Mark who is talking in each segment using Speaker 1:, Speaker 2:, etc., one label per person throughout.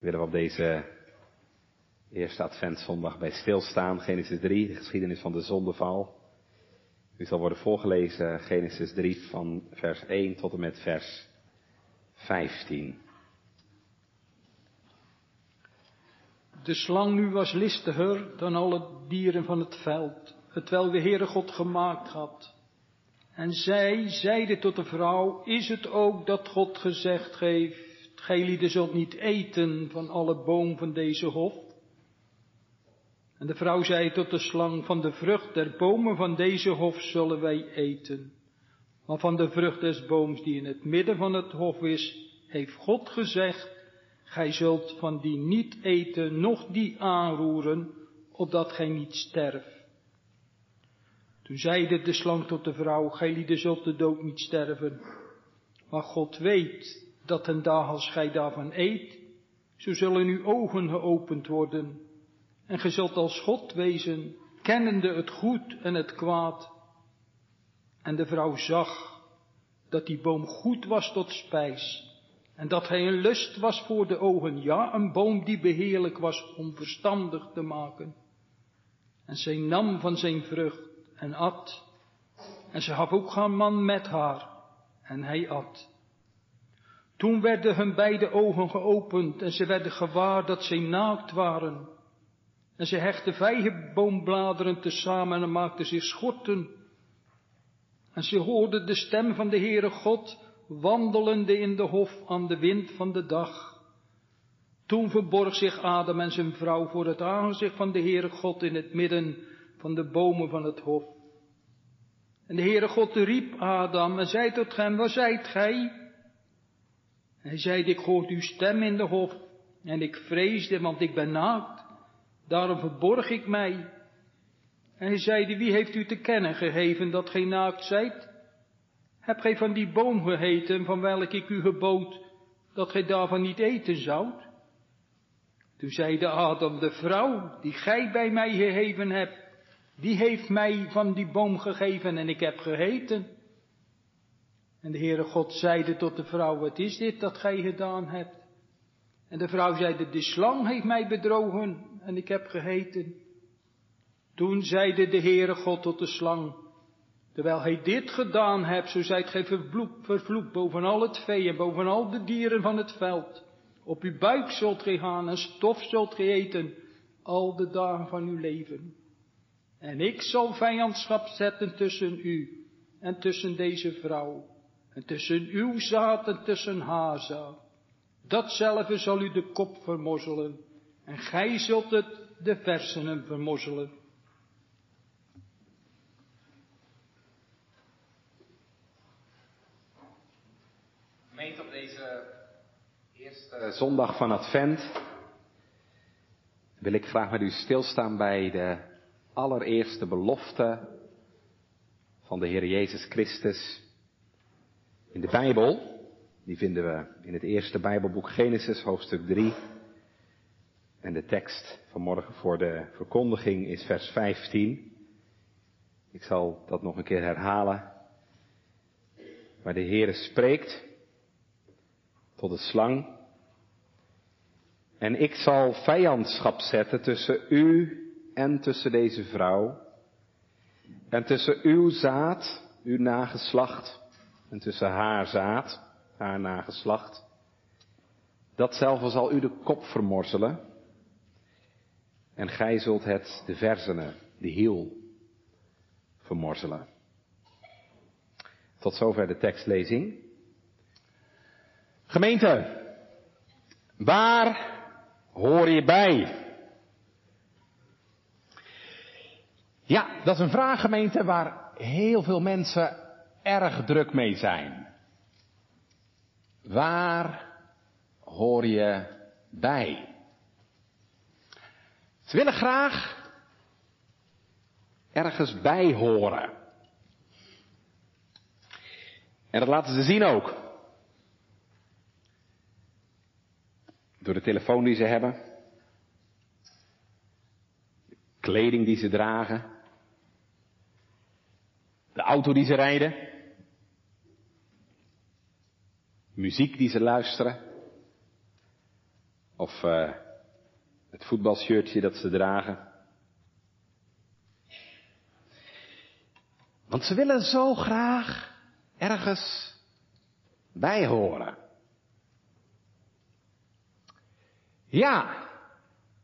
Speaker 1: willen we op deze eerste adventszondag bij stilstaan. Genesis 3, de geschiedenis van de zondeval. U zal worden voorgelezen Genesis 3 van vers 1 tot en met vers 15.
Speaker 2: De slang nu was listiger dan alle dieren van het veld, hetwel de Heere God gemaakt had. En zij zeide tot de vrouw, is het ook dat God gezegd heeft, gij lieden zult niet eten van alle boom van deze hof? En de vrouw zei tot de slang, van de vrucht der bomen van deze hof zullen wij eten. Maar van de vrucht des booms die in het midden van het hof is, heeft God gezegd, gij zult van die niet eten, noch die aanroeren, opdat gij niet sterft. Toen zeide de slang tot de vrouw, gij lieden zult de dood niet sterven. Maar God weet dat een dag als gij daarvan eet, zo zullen uw ogen geopend worden. En gij zult als God wezen, kennende het goed en het kwaad. En de vrouw zag dat die boom goed was tot spijs. En dat hij een lust was voor de ogen, ja, een boom die beheerlijk was om verstandig te maken. En zij nam van zijn vrucht en at. En ze gaf ook haar man met haar, en hij at. Toen werden hun beide ogen geopend en ze werden gewaar dat zij naakt waren. En ze hechten vijgenboombladeren tezamen en maakten zich schorten. En ze hoorden de stem van de Heere God wandelende in de hof aan de wind van de dag. Toen verborg zich Adam en zijn vrouw voor het aangezicht van de Heere God in het midden van de bomen van het hof. En de Heere God riep Adam en zei tot hem, waar zijt gij? Hij zei, ik hoorde uw stem in de hof en ik vreesde, want ik ben naakt. Daarom verborg ik mij. En hij zeide, wie heeft u te kennen gegeven dat gij naakt zijt? Heb gij van die boom geheten van welk ik u gebood dat gij daarvan niet eten zoudt? Toen zeide Adam, de vrouw die gij bij mij gegeven hebt, die heeft mij van die boom gegeven en ik heb gegeten. En de Heere God zeide tot de vrouw, wat is dit dat gij gedaan hebt? En de vrouw zeide, de slang heeft mij bedrogen en ik heb gegeten. Toen zeide de Heere God tot de slang, terwijl hij dit gedaan hebt, zo zijt gij vervloekt, vervloekt boven al het vee en boven al de dieren van het veld. Op uw buik zult gij gaan en stof zult gij eten, al de dagen van uw leven. En ik zal vijandschap zetten tussen u en tussen deze vrouw en tussen uw zaad en tussen haar. Datzelfde zal u de kop vermozzelen, en gij zult het de versenen vermozzelen.
Speaker 1: Gemeente op deze eerste zondag van Advent wil ik graag met u stilstaan bij de allereerste belofte van de Heer Jezus Christus in de Bijbel, die vinden we in het eerste Bijbelboek Genesis, hoofdstuk 3. En de tekst vanmorgen voor de verkondiging is vers 15. Ik zal dat nog een keer herhalen. Waar de Heere spreekt tot de slang. En ik zal vijandschap zetten tussen u en tussen deze vrouw. En tussen uw zaad, uw nageslacht en tussen haar zaad, haar nageslacht. Datzelfde zal u de kop vermorzelen. En gij zult het, de verzenen, de hiel, vermorzelen. Tot zover de tekstlezing. Gemeente, waar hoor je bij? Ja, dat is een vraag, gemeente, waar heel veel mensen erg druk mee zijn. Waar hoor je bij? Ze willen graag ergens bij horen. En dat laten ze zien ook. Door de telefoon die ze hebben. Kleding die ze dragen. De auto die ze rijden. Muziek die ze luisteren. Of uh, het voetbalshirtje dat ze dragen. Want ze willen zo graag ergens bij horen. Ja,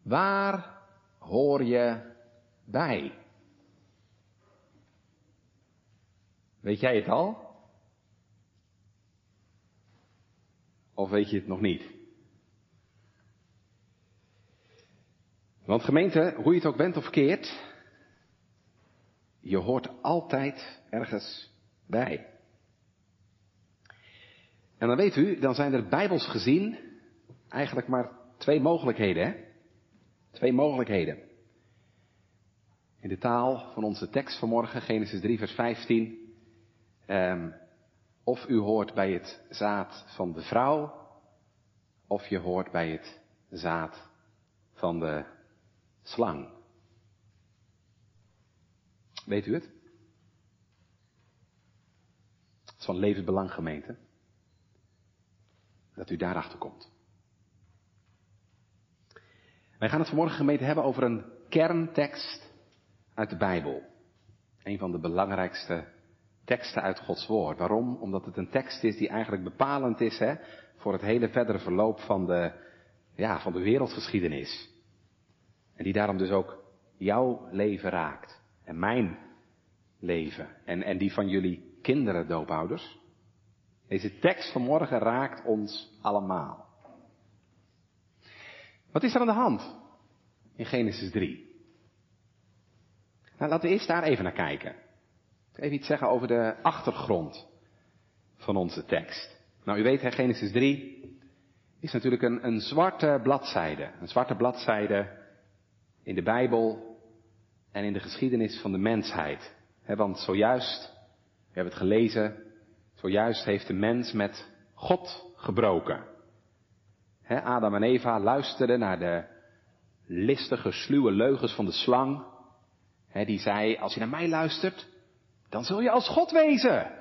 Speaker 1: waar hoor je bij? Weet jij het al? Of weet je het nog niet? Want gemeente, hoe je het ook bent of keert, je hoort altijd ergens bij. En dan weet u, dan zijn er bijbels gezien eigenlijk maar twee mogelijkheden. Hè? Twee mogelijkheden. In de taal van onze tekst vanmorgen, Genesis 3, vers 15. Um, of u hoort bij het zaad van de vrouw, of je hoort bij het zaad van de slang. Weet u het? Het is van levensbelang gemeente. Dat u daarachter komt. Wij gaan het vanmorgen gemeente hebben over een kerntekst uit de Bijbel. Een van de belangrijkste teksten uit Gods Woord. Waarom? Omdat het een tekst is die eigenlijk bepalend is hè, voor het hele verdere verloop van de, ja, van de wereldgeschiedenis. En die daarom dus ook jouw leven raakt. En mijn leven. En, en die van jullie kinderen, doopouders. Deze tekst van morgen raakt ons allemaal. Wat is er aan de hand in Genesis 3? Nou, laten we eerst daar even naar kijken. Even iets zeggen over de achtergrond van onze tekst. Nou, u weet, hè, Genesis 3 is natuurlijk een, een zwarte bladzijde. Een zwarte bladzijde in de Bijbel en in de geschiedenis van de mensheid. want zojuist, we hebben het gelezen, zojuist heeft de mens met God gebroken. Adam en Eva luisterden naar de listige, sluwe leugens van de slang. die zei, als je naar mij luistert, dan zul je als God wezen.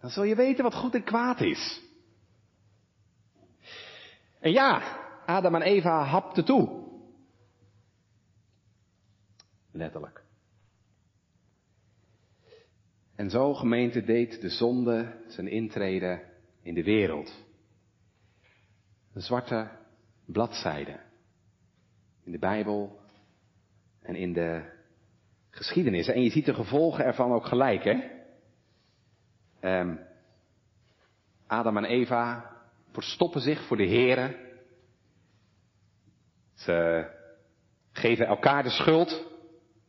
Speaker 1: Dan zul je weten wat goed en kwaad is. En ja, Adam en Eva hapten toe. Letterlijk. En zo, gemeente, deed de zonde zijn intrede in de wereld. Een zwarte bladzijde. In de Bijbel en in de geschiedenis. En je ziet de gevolgen ervan ook gelijk, hè? Um, Adam en Eva verstoppen zich voor de Here. Ze geven elkaar de schuld.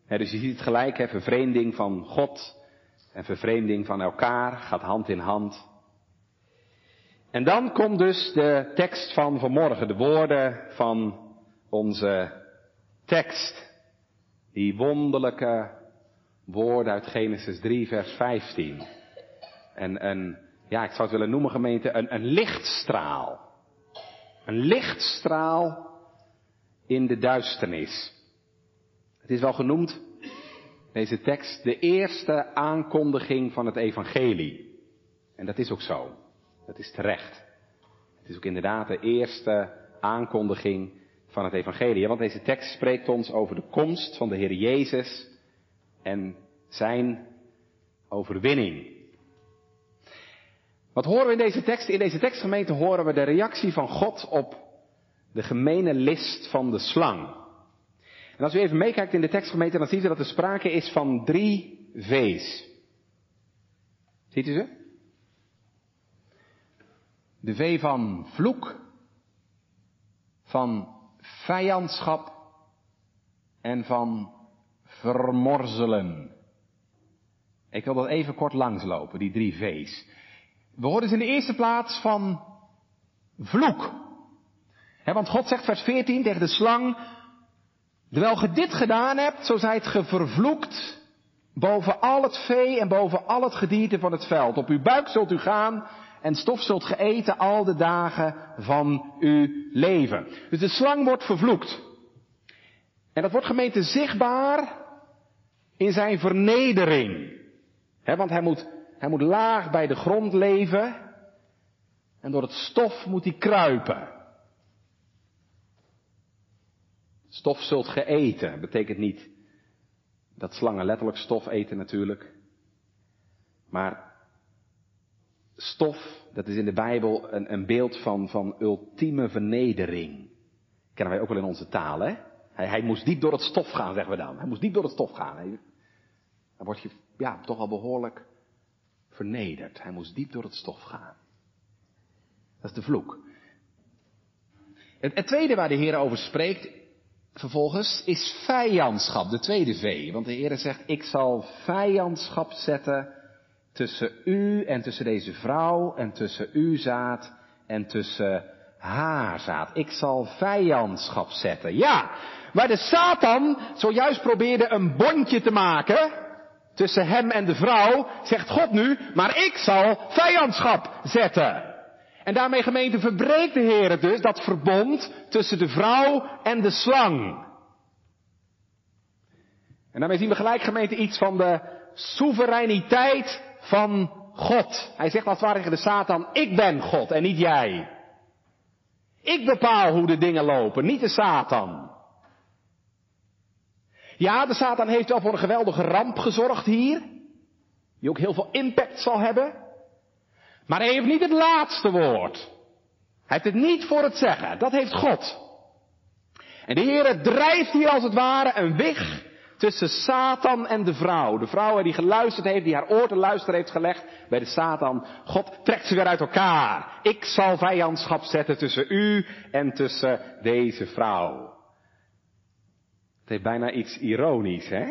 Speaker 1: dus je ziet het gelijk, hè, vervreemding van God en vervreemding van elkaar gaat hand in hand. En dan komt dus de tekst van vanmorgen, de woorden van onze tekst. Die wonderlijke woorden uit Genesis 3, vers 15. En een, ja, ik zou het willen noemen gemeente, een, een lichtstraal. Een lichtstraal in de duisternis. Het is wel genoemd, deze tekst, de eerste aankondiging van het evangelie. En dat is ook zo. Dat is terecht. Het is ook inderdaad de eerste aankondiging van het evangelie. Want deze tekst spreekt ons over de komst van de Heer Jezus en zijn overwinning. Wat horen we in deze tekst? In deze tekstgemeente horen we de reactie van God op de gemene list van de slang. En als u even meekijkt in de tekstgemeente, dan ziet u dat er sprake is van drie V's. Ziet u ze? De V van vloek, van vijandschap en van vermorzelen. Ik wil dat even kort langslopen, die drie V's. We horen dus in de eerste plaats van vloek. want God zegt vers 14 tegen de slang, terwijl ge dit gedaan hebt, zo zijt ge vervloekt boven al het vee en boven al het gedierte van het veld. Op uw buik zult u gaan en stof zult ge eten al de dagen van uw leven. Dus de slang wordt vervloekt. En dat wordt gemeente zichtbaar in zijn vernedering. want hij moet, hij moet laag bij de grond leven. En door het stof moet hij kruipen. Stof zult ge eten. Betekent niet dat slangen letterlijk stof eten natuurlijk. Maar stof, dat is in de Bijbel een, een beeld van, van ultieme vernedering. Kennen wij ook wel in onze taal, hè? Hij, hij moest diep door het stof gaan, zeggen we dan. Hij moest diep door het stof gaan. Dan word je ja, toch al behoorlijk vernederd. Hij moest diep door het stof gaan. Dat is de vloek. Het, het tweede waar de Heer over spreekt, vervolgens, is vijandschap. De tweede V. Want de Heer zegt, ik zal vijandschap zetten tussen u en tussen deze vrouw en tussen uw zaad en tussen haar zaad. Ik zal vijandschap zetten. Ja, waar de Satan zojuist probeerde een bondje te maken tussen hem en de vrouw, zegt God nu, maar ik zal vijandschap zetten. En daarmee gemeente verbreekt de Heer dus, dat verbond tussen de vrouw en de slang. En daarmee zien we gelijk gemeente iets van de soevereiniteit van God. Hij zegt als het ware tegen de Satan, ik ben God en niet jij. Ik bepaal hoe de dingen lopen, niet de Satan. Ja, de Satan heeft wel voor een geweldige ramp gezorgd hier. Die ook heel veel impact zal hebben. Maar hij heeft niet het laatste woord. Hij heeft het niet voor het zeggen. Dat heeft God. En de Heer drijft hier als het ware een weg tussen Satan en de vrouw. De vrouw die geluisterd heeft, die haar oor te luisteren heeft gelegd bij de Satan. God trekt ze weer uit elkaar. Ik zal vijandschap zetten tussen u en tussen deze vrouw. Het heeft bijna iets ironisch, hè?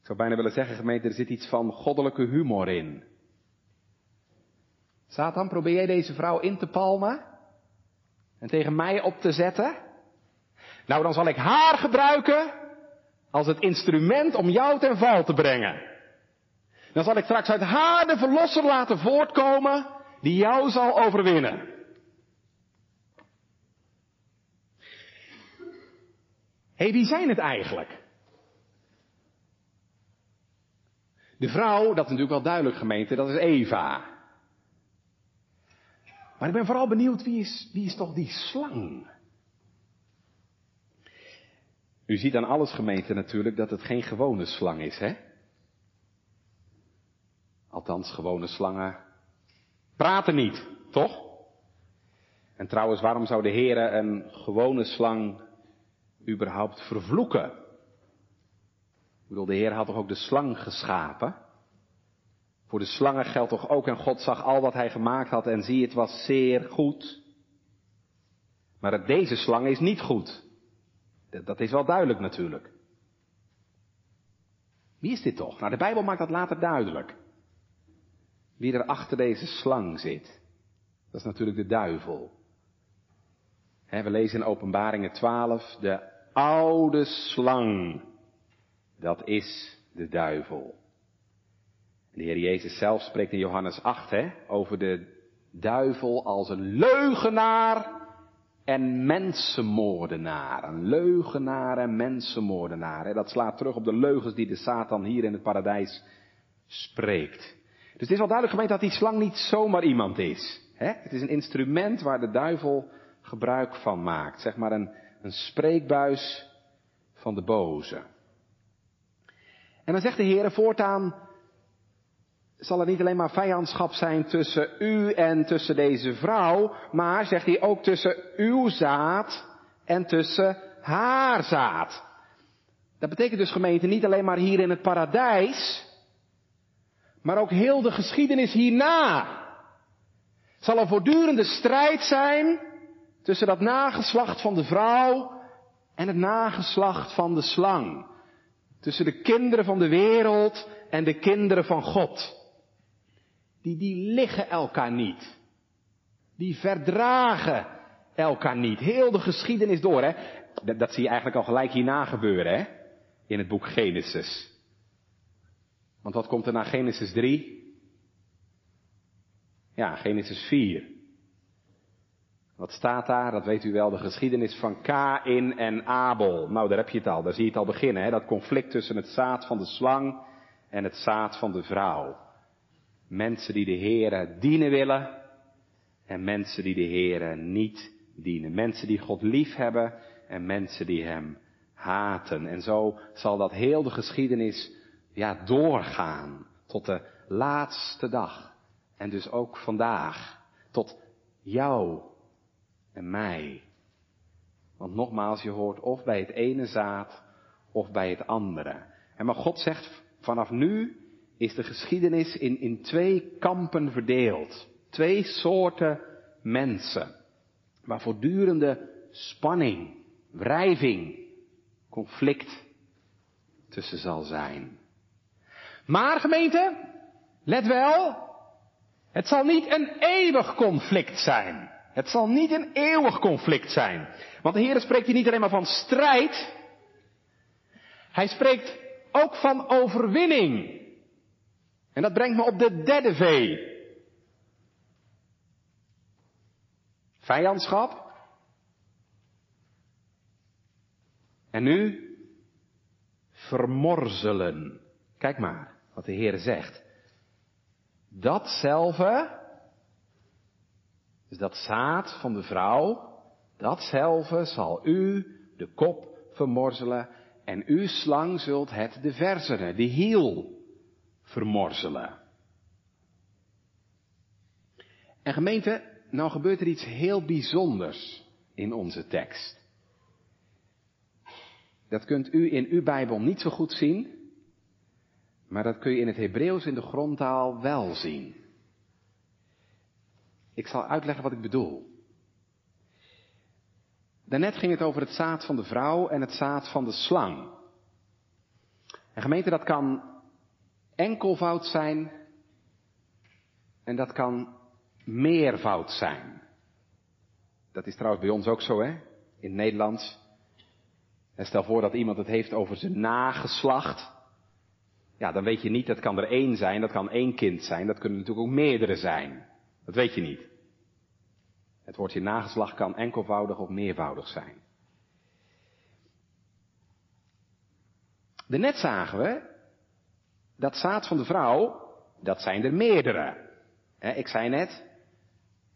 Speaker 1: Ik zou bijna willen zeggen, gemeente, er zit iets van goddelijke humor in. Satan, probeer jij deze vrouw in te palmen? En tegen mij op te zetten? Nou, dan zal ik haar gebruiken als het instrument om jou ten val te brengen. Dan zal ik straks uit haar de verlosser laten voortkomen die jou zal overwinnen. Hé, hey, wie zijn het eigenlijk? De vrouw, dat is natuurlijk wel duidelijk gemeente, dat is Eva. Maar ik ben vooral benieuwd, wie is, wie is toch die slang? U ziet aan alles gemeente natuurlijk dat het geen gewone slang is, hè? Althans, gewone slangen praten niet, toch? En trouwens, waarom zou de Heer een gewone slang überhaupt vervloeken? Ik bedoel, de Heer had toch ook de slang geschapen? Voor de slangen geldt toch ook, en God zag al wat hij gemaakt had en zie, het was zeer goed. Maar deze slang is niet goed. Dat is wel duidelijk natuurlijk. Wie is dit toch? Nou, de Bijbel maakt dat later duidelijk. Wie er achter deze slang zit. Dat is natuurlijk de duivel. we lezen in Openbaringen 12, de oude slang. Dat is de duivel. De Heer Jezus zelf spreekt in Johannes 8 hè, over de duivel als een leugenaar en mensenmoordenaar. Een leugenaar en mensenmoordenaar. Dat slaat terug op de leugens die de Satan hier in het paradijs spreekt. Dus het is wel duidelijk gemeend dat die slang niet zomaar iemand is. Het is een instrument waar de duivel gebruik van maakt. Zeg maar een, een spreekbuis van de boze. En dan zegt de Heer voortaan zal er niet alleen maar vijandschap zijn tussen u en tussen deze vrouw, maar, zegt hij, ook tussen uw zaad en tussen haar zaad. Dat betekent dus gemeente niet alleen maar hier in het paradijs, maar ook heel de geschiedenis hierna. Zal een voortdurende strijd zijn tussen dat nageslacht van de vrouw en het nageslacht van de slang. Tussen de kinderen van de wereld en de kinderen van God die, die liggen elkaar niet. Die verdragen elkaar niet. Heel de geschiedenis door, hè. Dat, dat zie je eigenlijk al gelijk hierna gebeuren, hè. In het boek Genesis. Want wat komt er na Genesis 3? Ja, Genesis 4. Wat staat daar? Dat weet u wel, de geschiedenis van Kain en Abel. Nou, daar heb je het al, daar zie je het al beginnen, hè? dat conflict tussen het zaad van de slang en het zaad van de vrouw. Mensen die de Heere dienen willen en mensen die de Heere niet dienen. Mensen die God lief hebben en mensen die hem haten. En zo zal dat heel de geschiedenis ja, doorgaan tot de laatste dag. En dus ook vandaag. Tot jou en mij. Want nogmaals, je hoort of bij het ene zaad of bij het andere. En maar God zegt, vanaf nu is de geschiedenis in, in twee kampen verdeeld. Twee soorten mensen. Waar voortdurende spanning, wrijving, conflict tussen zal zijn. Maar gemeente, let wel, het zal niet een eeuwig conflict zijn. Het zal niet een eeuwig conflict zijn. Want de Heer spreekt hier niet alleen maar van strijd. Hij spreekt ook van overwinning. En dat brengt me op de derde V. Vijandschap. En nu vermorzelen. Kijk maar wat de Heer zegt. Datzelfde, dus dat zaad van de vrouw, datzelfde zal u de kop vermorzelen en u slang zult het de verzene, de hiel, vermorzelen. En gemeente, nou gebeurt er iets heel bijzonders in onze tekst. Dat kunt u in uw Bijbel niet zo goed zien, maar dat kun je in het Hebreeuws in de grondtaal wel zien. Ik zal uitleggen wat ik bedoel. Daarnet ging het over het zaad van de vrouw en het zaad van de slang. En gemeente, dat kan enkelvoud zijn en dat kan meervoud zijn. Dat is trouwens bij ons ook zo, hè? In het Nederlands. En stel voor dat iemand het heeft over zijn nageslacht. Ja, dan weet je niet, dat kan er één zijn, dat kan één kind zijn, dat kunnen natuurlijk ook meerdere zijn. Dat weet je niet. Het woordje nageslacht kan enkelvoudig of meervoudig zijn. Daarnet zagen we dat zaad van de vrouw, dat zijn er meerdere. ik zei net,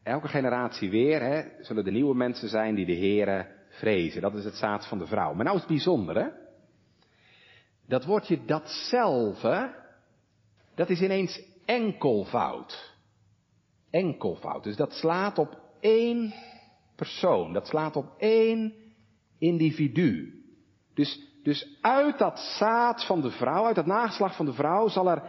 Speaker 1: elke generatie weer zullen de nieuwe mensen zijn die de Here vrezen. Dat is het zaad van de vrouw. Maar nou is het bijzondere. Dat woordje datzelfde, dat is ineens enkelvoud. Enkelvoud. Dus dat slaat op één persoon. Dat slaat op één individu. Dus, dus uit dat zaad van de vrouw, uit dat nageslag van de vrouw, zal er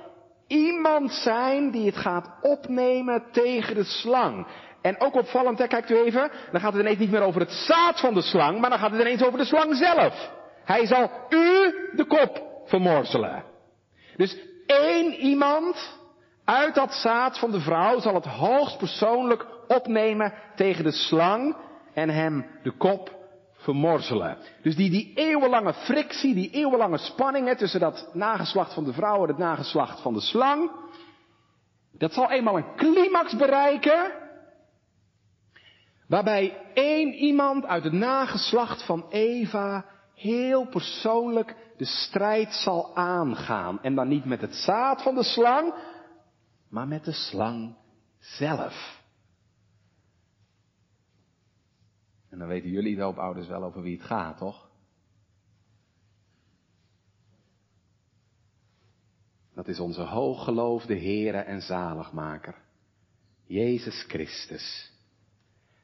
Speaker 1: iemand zijn die het gaat opnemen tegen de slang. En ook opvallend, hè, kijkt u even, dan gaat het ineens niet meer over het zaad van de slang, maar dan gaat het ineens over de slang zelf. Hij zal u de kop vermorzelen. Dus één iemand uit dat zaad van de vrouw zal het hoogst persoonlijk opnemen tegen de slang en hem de kop vermorzelen. Dus die, die eeuwenlange frictie, die eeuwenlange spanningen tussen dat nageslacht van de vrouw en het nageslacht van de slang, dat zal eenmaal een climax bereiken, waarbij één iemand uit het nageslacht van Eva heel persoonlijk de strijd zal aangaan. En dan niet met het zaad van de slang, maar met de slang zelf. En dan weten jullie doopouders wel over wie het gaat, toch? Dat is onze hooggeloofde Heere en Zaligmaker, Jezus Christus.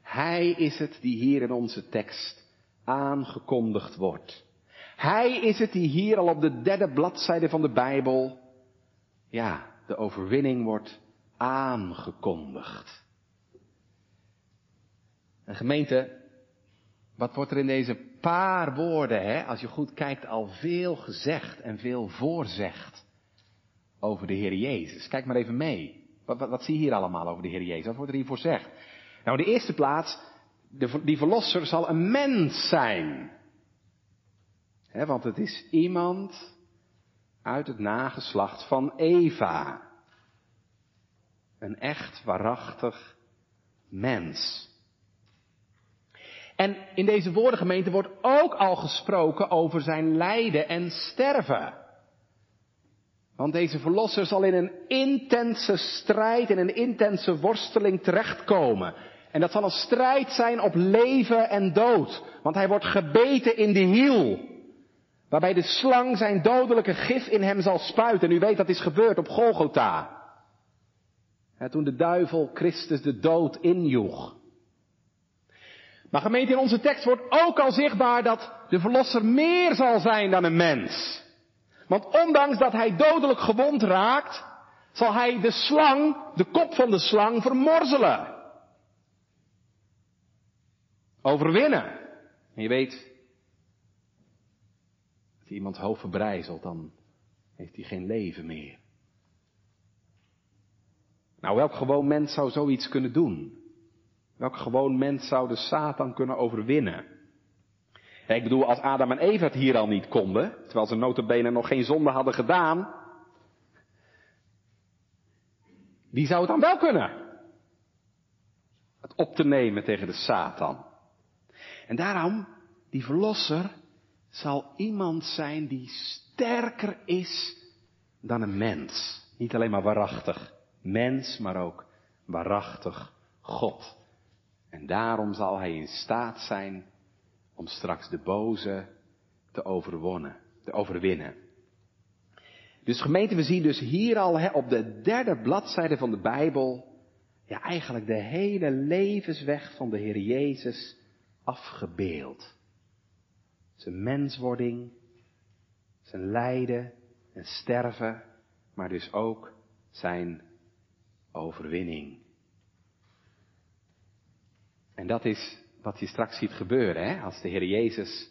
Speaker 1: Hij is het die hier in onze tekst aangekondigd wordt. Hij is het die hier al op de derde bladzijde van de Bijbel, ja, de overwinning wordt aangekondigd. En gemeente, wat wordt er in deze paar woorden, hè, als je goed kijkt, al veel gezegd en veel voorzegd over de Heer Jezus? Kijk maar even mee. Wat, wat, zie je hier allemaal over de Heer Jezus? Wat wordt er hier voorzegd? Nou, in de eerste plaats, de, die verlosser zal een mens zijn. He, want het is iemand uit het nageslacht van Eva. Een echt waarachtig mens. En in deze woordengemeente wordt ook al gesproken over zijn lijden en sterven. Want deze verlosser zal in een intense strijd, in een intense worsteling terechtkomen. En dat zal een strijd zijn op leven en dood. Want hij wordt gebeten in de hiel. Waarbij de slang zijn dodelijke gif in hem zal spuiten. En u weet dat is gebeurd op Golgotha. toen de duivel Christus de dood injoeg. Maar gemeente, in onze tekst wordt ook al zichtbaar dat de verlosser meer zal zijn dan een mens. Want ondanks dat hij dodelijk gewond raakt, zal hij de slang, de kop van de slang, vermorzelen. Overwinnen. En je weet, als iemand hoofd verbrijzelt, dan heeft hij geen leven meer. Nou, welk gewoon mens zou zoiets kunnen doen? Welk gewoon mens zou de Satan kunnen overwinnen? ik bedoel, als Adam en Eva het hier al niet konden, terwijl ze notabene nog geen zonde hadden gedaan, wie zou het dan wel kunnen? Het op te nemen tegen de Satan. En daarom, die verlosser zal iemand zijn die sterker is dan een mens. Niet alleen maar waarachtig mens, maar ook waarachtig God. En daarom zal hij in staat zijn om straks de boze te overwonnen, te overwinnen. Dus gemeente, we zien dus hier al hè, op de derde bladzijde van de Bijbel, ja eigenlijk de hele levensweg van de Heer Jezus afgebeeld. Zijn menswording, zijn lijden en sterven, maar dus ook zijn overwinning. En dat is wat je straks ziet gebeuren, hè? als de Heer Jezus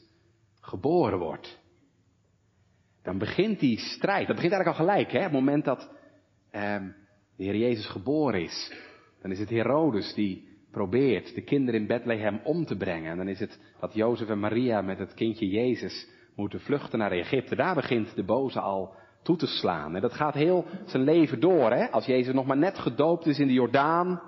Speaker 1: geboren wordt. Dan begint die strijd. Dat begint eigenlijk al gelijk, hè? Het moment dat eh, de Heer Jezus geboren is. Dan is het Herodes die probeert de kinderen in Bethlehem om te brengen. En dan is het dat Jozef en Maria met het kindje Jezus moeten vluchten naar Egypte. Daar begint de boze al toe te slaan. En dat gaat heel zijn leven door. Hè? Als Jezus nog maar net gedoopt is in de Jordaan,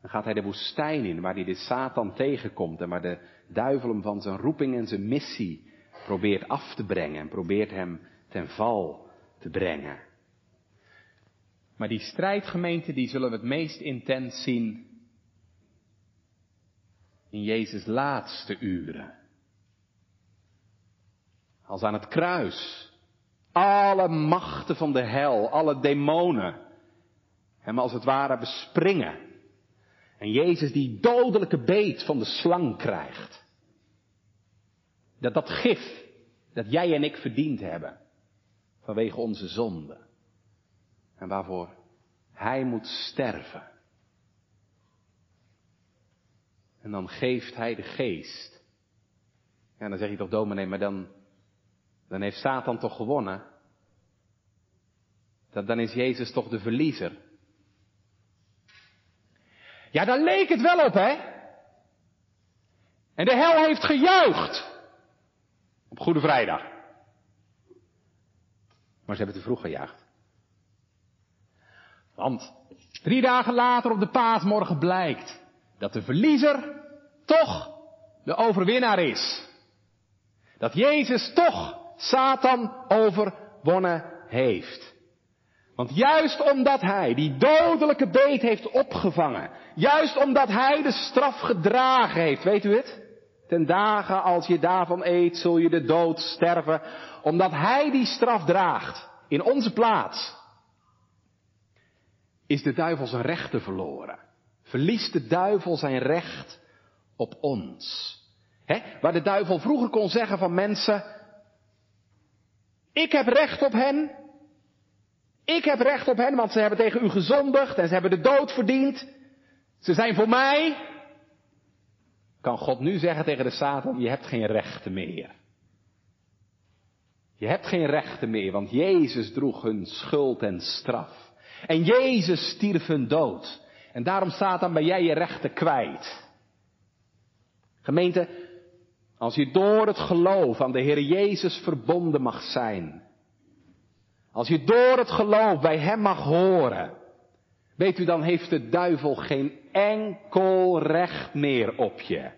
Speaker 1: dan gaat hij de woestijn in, waar hij de Satan tegenkomt en waar de duivel hem van zijn roeping en zijn missie probeert af te brengen en probeert hem ten val te brengen. Maar die strijdgemeente, die zullen we het meest intens zien in Jezus' laatste uren. Als aan het kruis alle machten van de hel, alle demonen, hem als het ware bespringen. En Jezus die dodelijke beet van de slang krijgt. Dat dat gif dat jij en ik verdiend hebben vanwege onze zonde. En waarvoor hij moet sterven. En dan geeft hij de geest. Ja, dan zeg je toch dominee, maar dan, dan heeft Satan toch gewonnen? Dat, dan is Jezus toch de verliezer? Ja, daar leek het wel op, hè? En de hel heeft gejuicht. Op Goede Vrijdag. Maar ze hebben te vroeg gejuicht. Want drie dagen later op de paasmorgen blijkt dat de verliezer toch de overwinnaar is. Dat Jezus toch Satan overwonnen heeft. Want juist omdat hij die dodelijke beet heeft opgevangen, juist omdat hij de straf gedragen heeft, weet u het? Ten dagen als je daarvan eet, zul je de dood sterven, omdat hij die straf draagt in onze plaats, is de duivel zijn rechten verloren. Verliest de duivel zijn recht op ons. He? Waar de duivel vroeger kon zeggen van mensen, ik heb recht op hen, ik heb recht op hen, want ze hebben tegen u gezondigd en ze hebben de dood verdiend. Ze zijn voor mij. Kan God nu zeggen tegen de Satan, je hebt geen rechten meer. Je hebt geen rechten meer, want Jezus droeg hun schuld en straf. En Jezus stierf hun dood. En daarom, Satan, ben jij je rechten kwijt. Gemeente, als je door het geloof aan de Heer Jezus verbonden mag zijn, als je door het geloof bij Hem mag horen, weet u dan heeft de duivel geen enkel recht meer op je.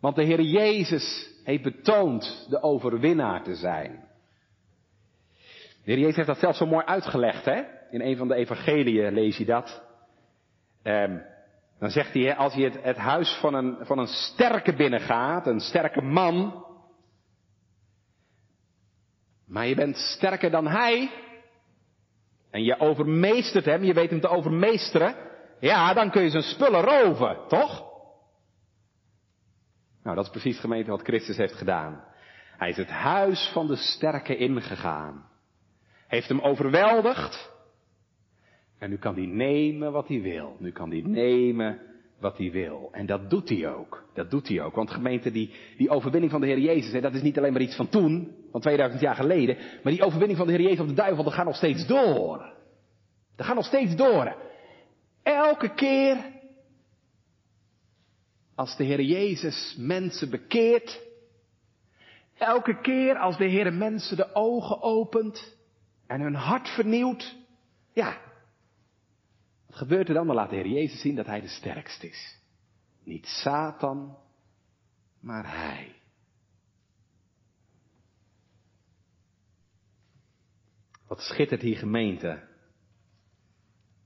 Speaker 1: Want de Heer Jezus heeft betoond de overwinnaar te zijn. De Heer Jezus heeft dat zelfs zo mooi uitgelegd, hè? In een van de evangeliën lees je dat. ehm, dan zegt hij, als je het, het huis van een, van een sterke binnengaat, een sterke man, maar je bent sterker dan hij, en je overmeestert hem, je weet hem te overmeesteren, ja, dan kun je zijn spullen roven, toch? Nou, dat is precies gemeente wat Christus heeft gedaan. Hij is het huis van de sterke ingegaan. Heeft hem overweldigd. En nu kan hij nemen wat hij wil. Nu kan hij nemen wat hij wil. En dat doet hij ook. Dat doet hij ook. Want gemeente, die, die overwinning van de Heer Jezus, hè, dat is niet alleen maar iets van toen, van 2000 jaar geleden. Maar die overwinning van de Heer Jezus op de duivel, dat gaat nog steeds door. Dat gaat nog steeds door. Elke keer als de Heer Jezus mensen bekeert, elke keer als de Heer mensen de ogen opent en hun hart vernieuwt, ja, wat gebeurt er dan? Dan laat de Heer Jezus zien dat Hij de sterkste is. Niet Satan, maar Hij. Wat schittert hier gemeente?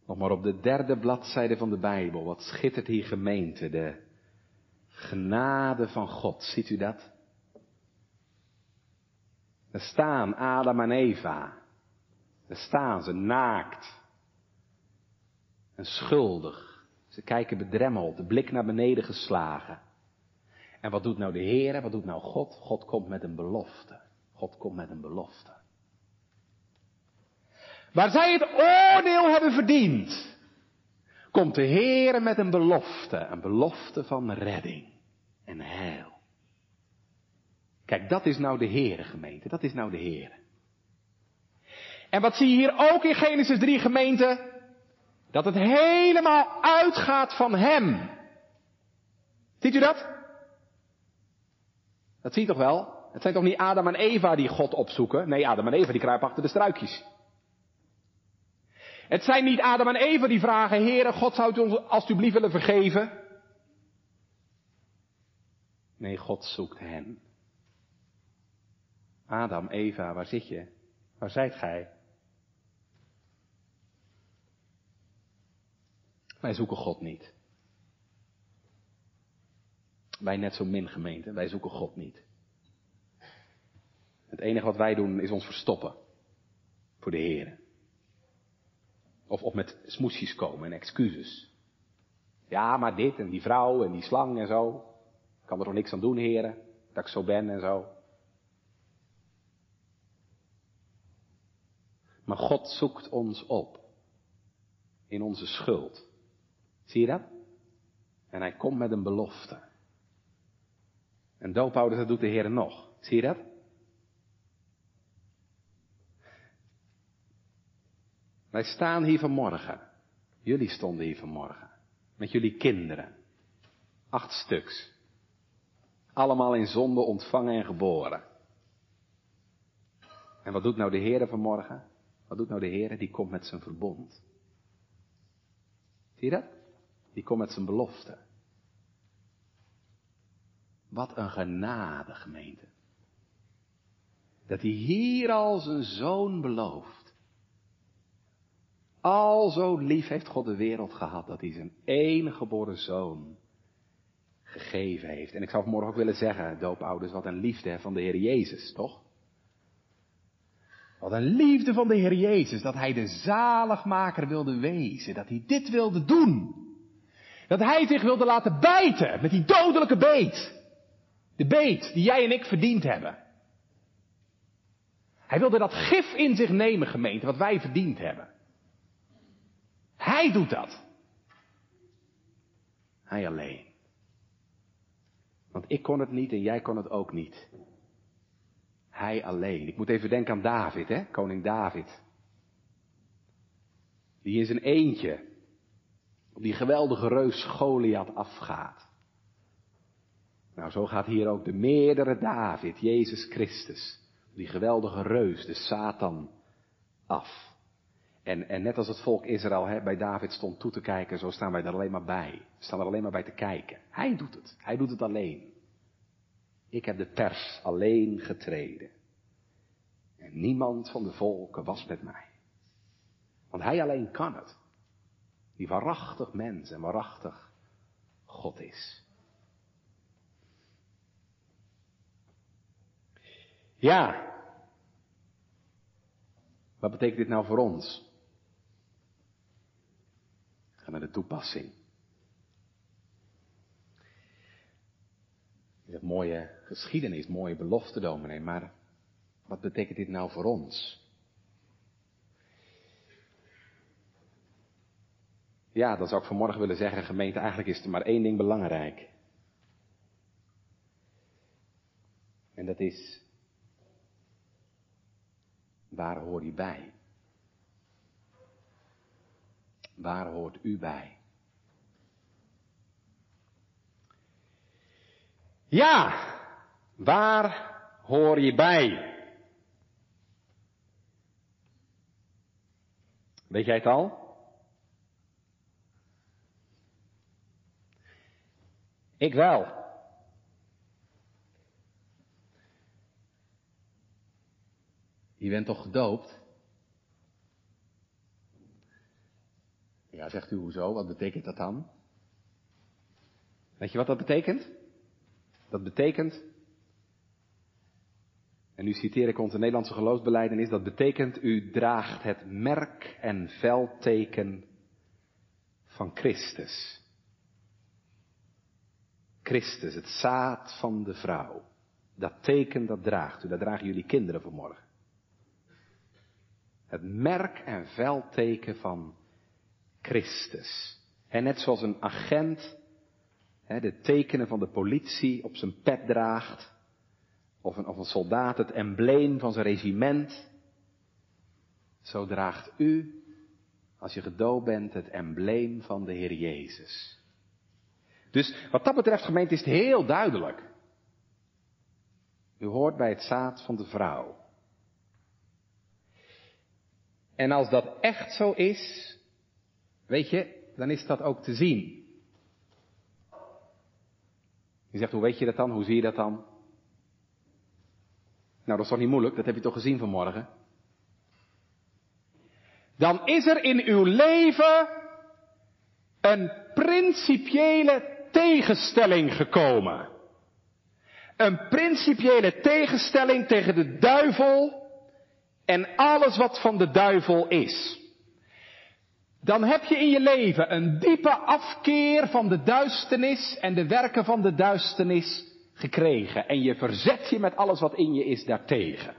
Speaker 1: Nog maar op de derde bladzijde van de Bijbel. Wat schittert hier gemeente? De genade van God. Ziet u dat? Er staan Adam en Eva. Er staan ze naakt. En schuldig. Ze kijken bedremmeld, de blik naar beneden geslagen. En wat doet nou de Heer? Wat doet nou God? God komt met een belofte. God komt met een belofte. Waar zij het oordeel hebben verdiend, komt de Heer met een belofte. Een belofte van redding en heil. Kijk, dat is nou de Heere gemeente. Dat is nou de Heere. En wat zie je hier ook in Genesis 3 gemeente? Dat het helemaal uitgaat van Hem. Ziet u dat? Dat zie je toch wel? Het zijn toch niet Adam en Eva die God opzoeken? Nee, Adam en Eva die kruipen achter de struikjes. Het zijn niet Adam en Eva die vragen, Heere, God zou het ons alstublieft willen vergeven. Nee, God zoekt hen. Adam, Eva, waar zit je? Waar zijt gij? Wij zoeken God niet. Wij net zo min gemeente, wij zoeken God niet. Het enige wat wij doen is ons verstoppen voor de Heer. Of, of met smoesjes komen en excuses. Ja, maar dit en die vrouw en die slang en zo. Ik kan er toch niks aan doen, heren, dat ik zo ben en zo. Maar God zoekt ons op in onze schuld. Zie je dat? En hij komt met een belofte. En doopouders, dat doet de Heer nog. Zie je dat? Wij staan hier vanmorgen. Jullie stonden hier vanmorgen. Met jullie kinderen. Acht stuks. Allemaal in zonde ontvangen en geboren. En wat doet nou de Heer vanmorgen? Wat doet nou de Heer? Die komt met zijn verbond. Zie je dat? Die komt met zijn belofte. Wat een genade, gemeente. Dat hij hier al zijn zoon belooft. Al zo lief heeft God de wereld gehad dat hij zijn enige geboren zoon gegeven heeft. En ik zou vanmorgen ook willen zeggen, doopouders, wat een liefde van de Heer Jezus, toch? Wat een liefde van de Heer Jezus, dat Hij de zaligmaker wilde wezen, dat Hij dit wilde doen. Dat Hij zich wilde laten bijten met die dodelijke beet. De beet die jij en ik verdiend hebben. Hij wilde dat gif in zich nemen, gemeente, wat wij verdiend hebben. Hij doet dat. Hij alleen. Want ik kon het niet en jij kon het ook niet. Hij alleen. Ik moet even denken aan David, hè? koning David. Die in zijn eentje op die geweldige reus Goliath afgaat. Nou, zo gaat hier ook de meerdere David, Jezus Christus, die geweldige reus, de Satan, af. En, en net als het volk Israël hè, bij David stond toe te kijken, zo staan wij er alleen maar bij. We staan er alleen maar bij te kijken. Hij doet het. Hij doet het alleen. Ik heb de pers alleen getreden. En niemand van de volken was met mij. Want hij alleen kan het. Die waarachtig mens en waarachtig God is. Ja. Wat betekent dit nou voor ons? Toepassing. Je mooie geschiedenis, mooie belofte, dominee, maar wat betekent dit nou voor ons? Ja, dan zou ik vanmorgen willen zeggen, gemeente, eigenlijk is er maar één ding belangrijk. En dat is, waar hoor je bij? Waar hoort u bij? Ja, waar hoor je bij? Weet jij het al? Ik wel. Je bent toch gedoopt? Ja, zegt u hoezo? Wat betekent dat dan? Weet je wat dat betekent? Dat betekent, en nu citeer ik onze Nederlandse geloofsbeleidenis, dat betekent u draagt het merk en veldteken van Christus. Christus, het zaad van de vrouw. Dat teken, dat draagt u, dat dragen jullie kinderen vanmorgen. Het merk en veldteken van Christus. En net zoals een agent de tekenen van de politie op zijn pet draagt, of een, of een soldaat het embleem van zijn regiment, zo draagt u, als je gedoopt bent, het embleem van de Heer Jezus. Dus wat dat betreft, gemeente, is het heel duidelijk. U hoort bij het zaad van de vrouw. En als dat echt zo is, weet je, dan is dat ook te zien. Je zegt, hoe weet je dat dan? Hoe zie je dat dan? Nou, dat is toch niet moeilijk? Dat heb je toch gezien vanmorgen? Dan is er in uw leven een principiële tegenstelling gekomen. Een principiële tegenstelling tegen de duivel en alles wat van de duivel is dan heb je in je leven een diepe afkeer van de duisternis en de werken van de duisternis gekregen. En je verzet je met alles wat in je is daartegen.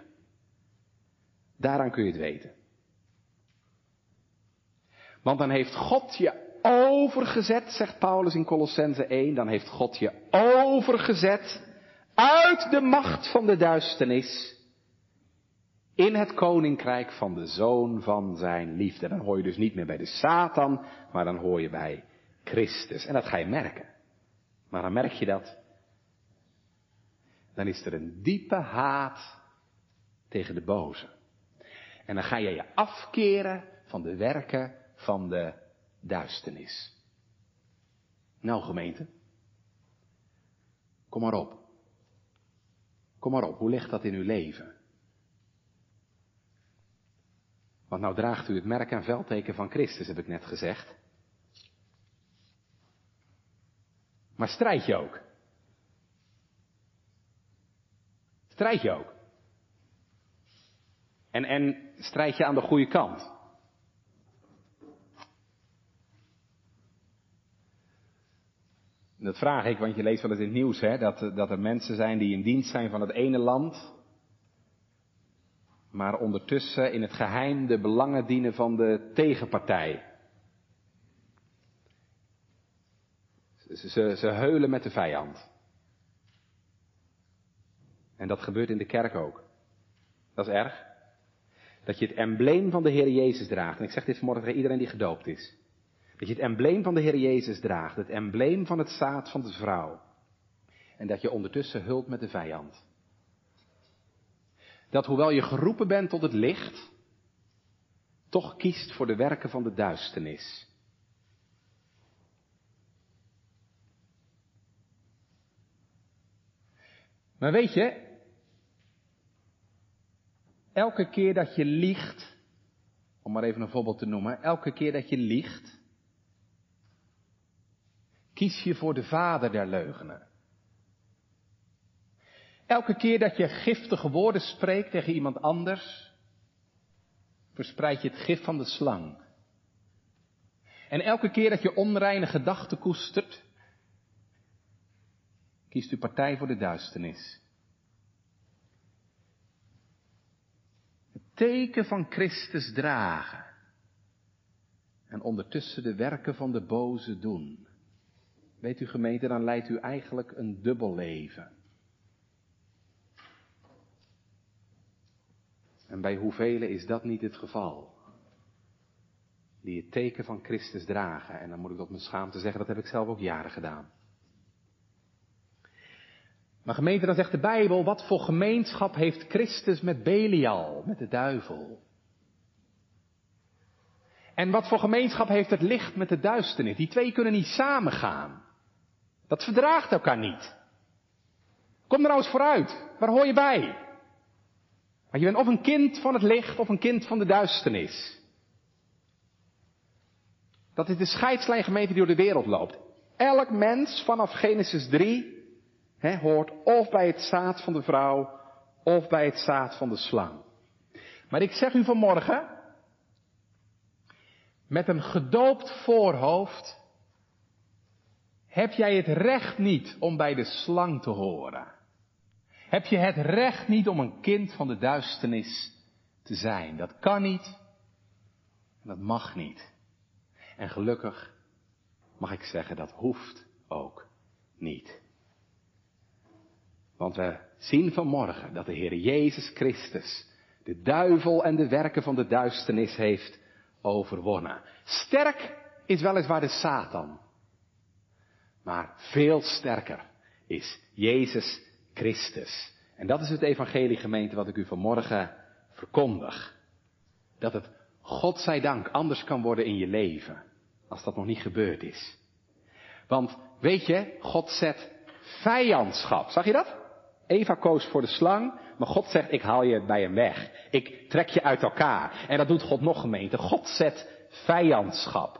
Speaker 1: Daaraan kun je het weten. Want dan heeft God je overgezet, zegt Paulus in Colossense 1, dan heeft God je overgezet uit de macht van de duisternis in het koninkrijk van de zoon van zijn liefde. Dan hoor je dus niet meer bij de Satan, maar dan hoor je bij Christus. En dat ga je merken. Maar dan merk je dat. Dan is er een diepe haat tegen de boze. En dan ga je je afkeren van de werken van de duisternis. Nou gemeente, kom maar op. Kom maar op, hoe ligt dat in uw leven? Want nou draagt u het merk en veldteken van Christus, heb ik net gezegd. Maar strijd je ook? Strijd je ook? En, en strijd je aan de goede kant? Dat vraag ik, want je leest wel eens in het nieuws, hè, dat, dat er mensen zijn die in dienst zijn van het ene land, maar ondertussen in het geheim de belangen dienen van de tegenpartij. Ze, ze, ze heulen met de vijand. En dat gebeurt in de kerk ook. Dat is erg. Dat je het embleem van de Heer Jezus draagt. En ik zeg dit vanmorgen tegen iedereen die gedoopt is. Dat je het embleem van de Heer Jezus draagt. Het embleem van het zaad van de vrouw. En dat je ondertussen hult met de vijand dat hoewel je geroepen bent tot het licht, toch kiest voor de werken van de duisternis. Maar weet je, elke keer dat je liegt, om maar even een voorbeeld te noemen, elke keer dat je liegt, kies je voor de vader der leugenen. Elke keer dat je giftige woorden spreekt tegen iemand anders, verspreid je het gif van de slang. En elke keer dat je onreine gedachten koestert, kiest u partij voor de duisternis. Het teken van Christus dragen en ondertussen de werken van de boze doen. Weet u gemeente, dan leidt u eigenlijk een dubbel leven. En bij hoeveel is dat niet het geval? Die het teken van Christus dragen. En dan moet ik tot mijn schaamte zeggen, dat heb ik zelf ook jaren gedaan. Maar gemeente, dan zegt de Bijbel, wat voor gemeenschap heeft Christus met Belial, met de duivel? En wat voor gemeenschap heeft het licht met de duisternis? Die twee kunnen niet samengaan. Dat verdraagt elkaar niet. Kom er nou eens vooruit. Waar hoor je bij? Maar je bent of een kind van het licht of een kind van de duisternis. Dat is de scheidslijn gemeente die door de wereld loopt. Elk mens vanaf Genesis 3 hoort of bij het zaad van de vrouw of bij het zaad van de slang. Maar ik zeg u vanmorgen, met een gedoopt voorhoofd heb jij het recht niet om bij de slang te horen. Heb je het recht niet om een kind van de duisternis te zijn. Dat kan niet en dat mag niet. En gelukkig mag ik zeggen, dat hoeft ook niet. Want we zien vanmorgen dat de Heer Jezus Christus de duivel en de werken van de duisternis heeft overwonnen. Sterk is weliswaar de Satan. Maar veel sterker is Jezus Christus. En dat is het evangelie gemeente wat ik u vanmorgen verkondig. Dat het, God zij dank, anders kan worden in je leven. Als dat nog niet gebeurd is. Want weet je, God zet vijandschap. Zag je dat? Eva koos voor de slang, maar God zegt, ik haal je bij hem weg. Ik trek je uit elkaar. En dat doet God nog gemeente. God zet vijandschap.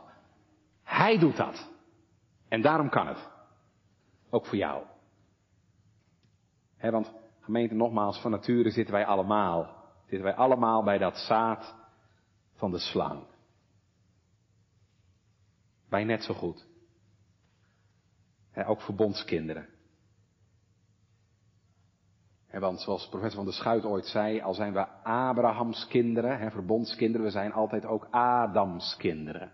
Speaker 1: Hij doet dat. En daarom kan het. Ook voor jou. Want gemeente nogmaals, van nature zitten wij allemaal. Zitten wij allemaal bij dat zaad van de slang. Wij net zo goed. Ook verbondskinderen. Want zoals professor van der Schuit ooit zei, al zijn we Abrahams kinderen, verbondskinderen, we zijn altijd ook Adams kinderen.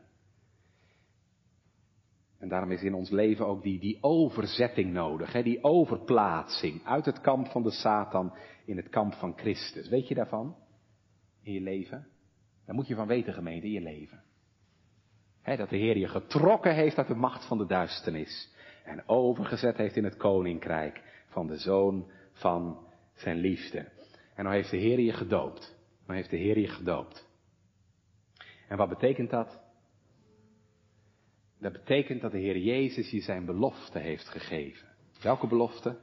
Speaker 1: En daarom is in ons leven ook die, die overzetting nodig, hè, die overplaatsing uit het kamp van de Satan in het kamp van Christus. Weet je daarvan? In je leven? Daar moet je van weten, gemeente, in je leven. Hè, dat de Heer je getrokken heeft uit de macht van de duisternis en overgezet heeft in het koninkrijk van de Zoon van zijn liefde. En nou heeft de Heer je gedoopt. Nou heeft de Heer je gedoopt. En wat betekent dat? Dat betekent dat de Heer Jezus je zijn belofte heeft gegeven. Welke belofte?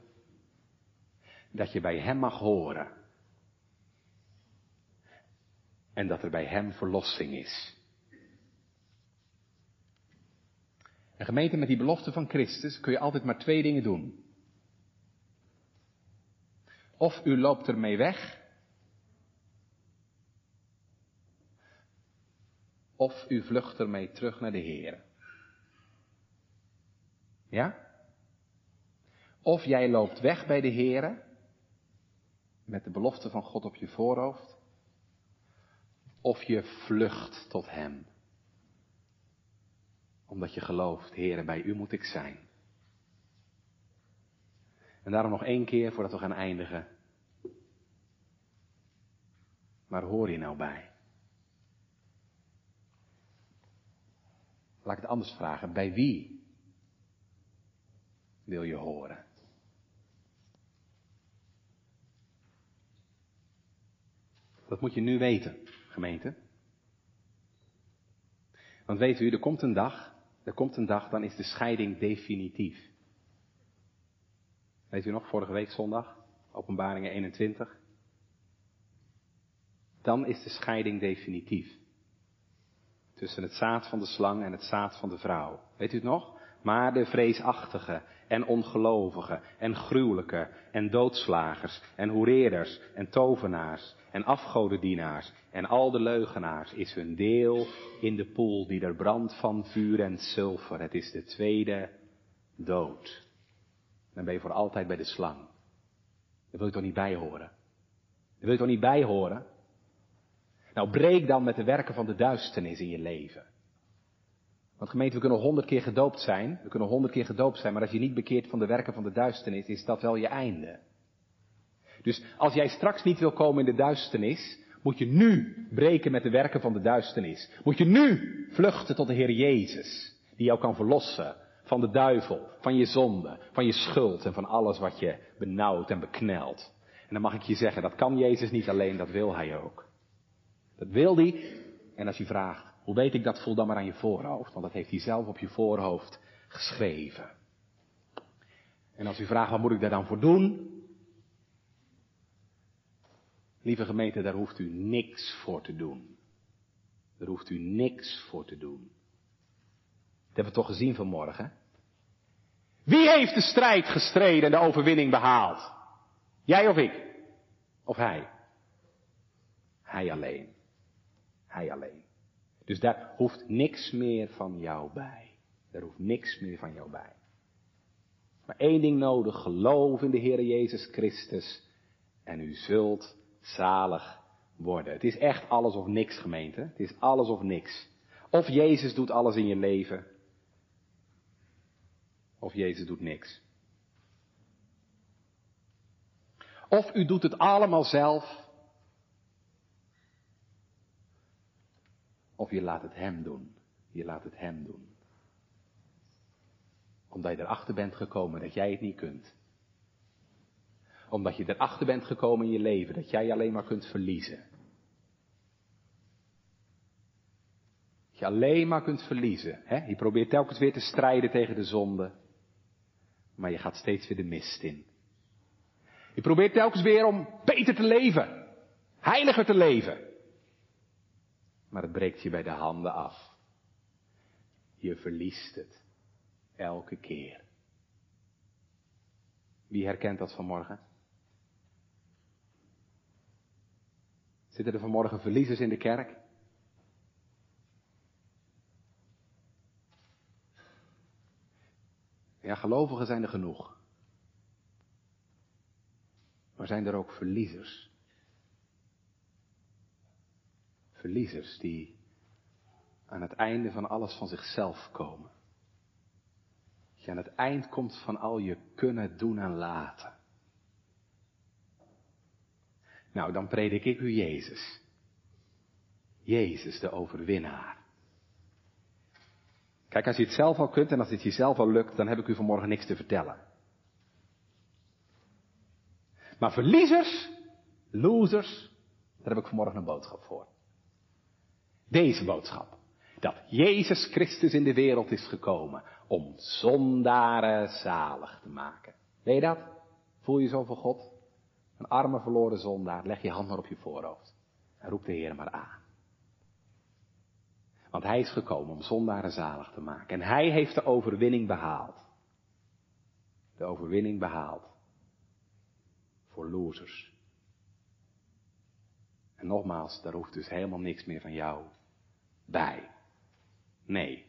Speaker 1: Dat je bij Hem mag horen. En dat er bij Hem verlossing is. En gemeente met die belofte van Christus kun je altijd maar twee dingen doen. Of u loopt ermee weg. Of u vlucht ermee terug naar de Heer. Ja? Of jij loopt weg bij de Here met de belofte van God op je voorhoofd. Of je vlucht tot Hem. Omdat je gelooft, Heere, bij U moet ik zijn. En daarom nog één keer voordat we gaan eindigen. Waar hoor je nou bij? Laat ik het anders vragen. Bij wie wil je horen. Dat moet je nu weten, gemeente. Want weet u, er komt een dag, er komt een dag, dan is de scheiding definitief. Weet u nog, vorige week zondag, openbaringen 21. Dan is de scheiding definitief. Tussen het zaad van de slang en het zaad van de vrouw. Weet u het nog? Maar de vreesachtige en ongelovigen en gruwelijke en doodslagers en hoereerders en tovenaars en afgodendienaars en al de leugenaars is hun deel in de poel die er brandt van vuur en zilver. Het is de tweede dood. Dan ben je voor altijd bij de slang. Daar wil je toch niet bij horen? Daar wil je toch niet bij horen? Nou, breek dan met de werken van de duisternis in je leven. Want gemeente, we kunnen honderd keer gedoopt zijn. We kunnen honderd keer gedoopt zijn. Maar als je niet bekeert van de werken van de duisternis, is dat wel je einde. Dus als jij straks niet wil komen in de duisternis, moet je nu breken met de werken van de duisternis. Moet je nu vluchten tot de Heer Jezus. Die jou kan verlossen van de duivel, van je zonde, van je schuld en van alles wat je benauwt en beknelt. En dan mag ik je zeggen, dat kan Jezus niet alleen, dat wil Hij ook. Dat wil Hij. En als je vraagt, hoe weet ik dat, voel dan maar aan je voorhoofd, want dat heeft Hij zelf op je voorhoofd geschreven. En als u vraagt, wat moet ik daar dan voor doen? Lieve gemeente, daar hoeft u niks voor te doen. Daar hoeft u niks voor te doen. Dat hebben we toch gezien vanmorgen. Wie heeft de strijd gestreden en de overwinning behaald? Jij of ik? Of hij? Hij alleen. Hij alleen. Dus daar hoeft niks meer van jou bij. Daar hoeft niks meer van jou bij. Maar één ding nodig, geloof in de Heer Jezus Christus en u zult zalig worden. Het is echt alles of niks gemeente. Het is alles of niks. Of Jezus doet alles in je leven, of Jezus doet niks. Of u doet het allemaal zelf. Of je laat het Hem doen. Je laat het Hem doen. Omdat je erachter bent gekomen dat jij het niet kunt. Omdat je erachter bent gekomen in je leven dat jij alleen maar kunt verliezen. Dat je alleen maar kunt verliezen. Hè? Je probeert telkens weer te strijden tegen de zonde. Maar je gaat steeds weer de mist in. Je probeert telkens weer om beter te leven. Heiliger te leven. Maar het breekt je bij de handen af. Je verliest het. Elke keer. Wie herkent dat vanmorgen? Zitten er vanmorgen verliezers in de kerk? Ja, gelovigen zijn er genoeg. Maar zijn er ook verliezers? Verliezers die aan het einde van alles van zichzelf komen. Dat je aan het eind komt van al je kunnen doen en laten. Nou, dan predik ik u Jezus. Jezus, de overwinnaar. Kijk, als je het zelf al kunt en als het jezelf al lukt, dan heb ik u vanmorgen niks te vertellen. Maar verliezers, losers, daar heb ik vanmorgen een boodschap voor. Deze boodschap. Dat Jezus Christus in de wereld is gekomen om zondaren zalig te maken. Weet je dat? Voel je zo voor God? Een arme verloren zondaar, leg je hand maar op je voorhoofd. En roep de Heer maar aan. Want hij is gekomen om zondaren zalig te maken. En hij heeft de overwinning behaald. De overwinning behaald. Voor losers. En nogmaals, daar hoeft dus helemaal niks meer van jou bij. Nee.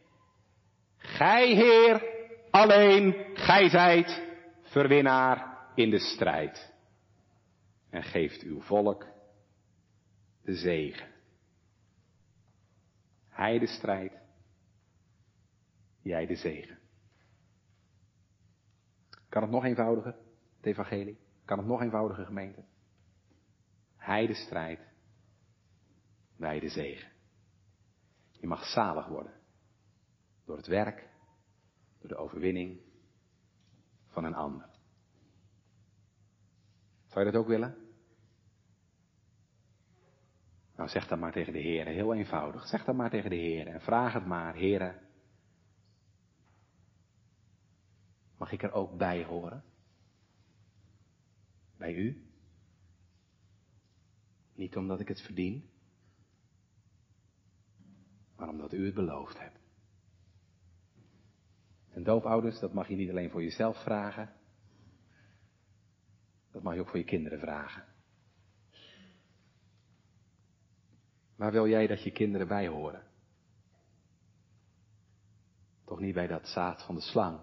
Speaker 1: Gij, Heer, alleen, gij zijt verwinnaar in de strijd. En geeft uw volk de zegen. Hij de strijd, jij de zegen. Kan het nog eenvoudiger, het evangelie? Kan het nog eenvoudiger, gemeente? Hij de strijd, wij de zegen. Je mag zalig worden door het werk, door de overwinning van een ander. Zou je dat ook willen? Nou, zeg dat maar tegen de Heer, heel eenvoudig. Zeg dat maar tegen de Heer en vraag het maar, Heer. Mag ik er ook bij horen? Bij u? Niet omdat ik het verdien, maar omdat u het beloofd hebt. En doopouders, dat mag je niet alleen voor jezelf vragen. Dat mag je ook voor je kinderen vragen. Waar wil jij dat je kinderen bij horen? Toch niet bij dat zaad van de slang.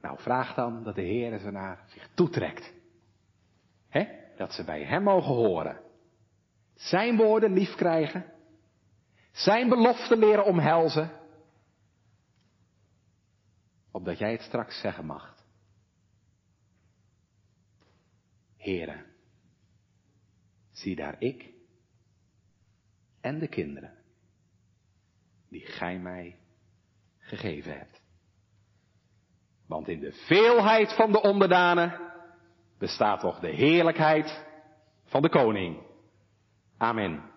Speaker 1: Nou, vraag dan dat de Heer ze naar zich toetrekt. Hè? Dat ze bij Hem mogen horen. Zijn woorden lief krijgen. Zijn beloften leren omhelzen. Opdat jij het straks zeggen mag. Heren, zie daar ik en de kinderen die gij mij gegeven hebt. Want in de veelheid van de onderdanen bestaat toch de heerlijkheid van de koning. Amen.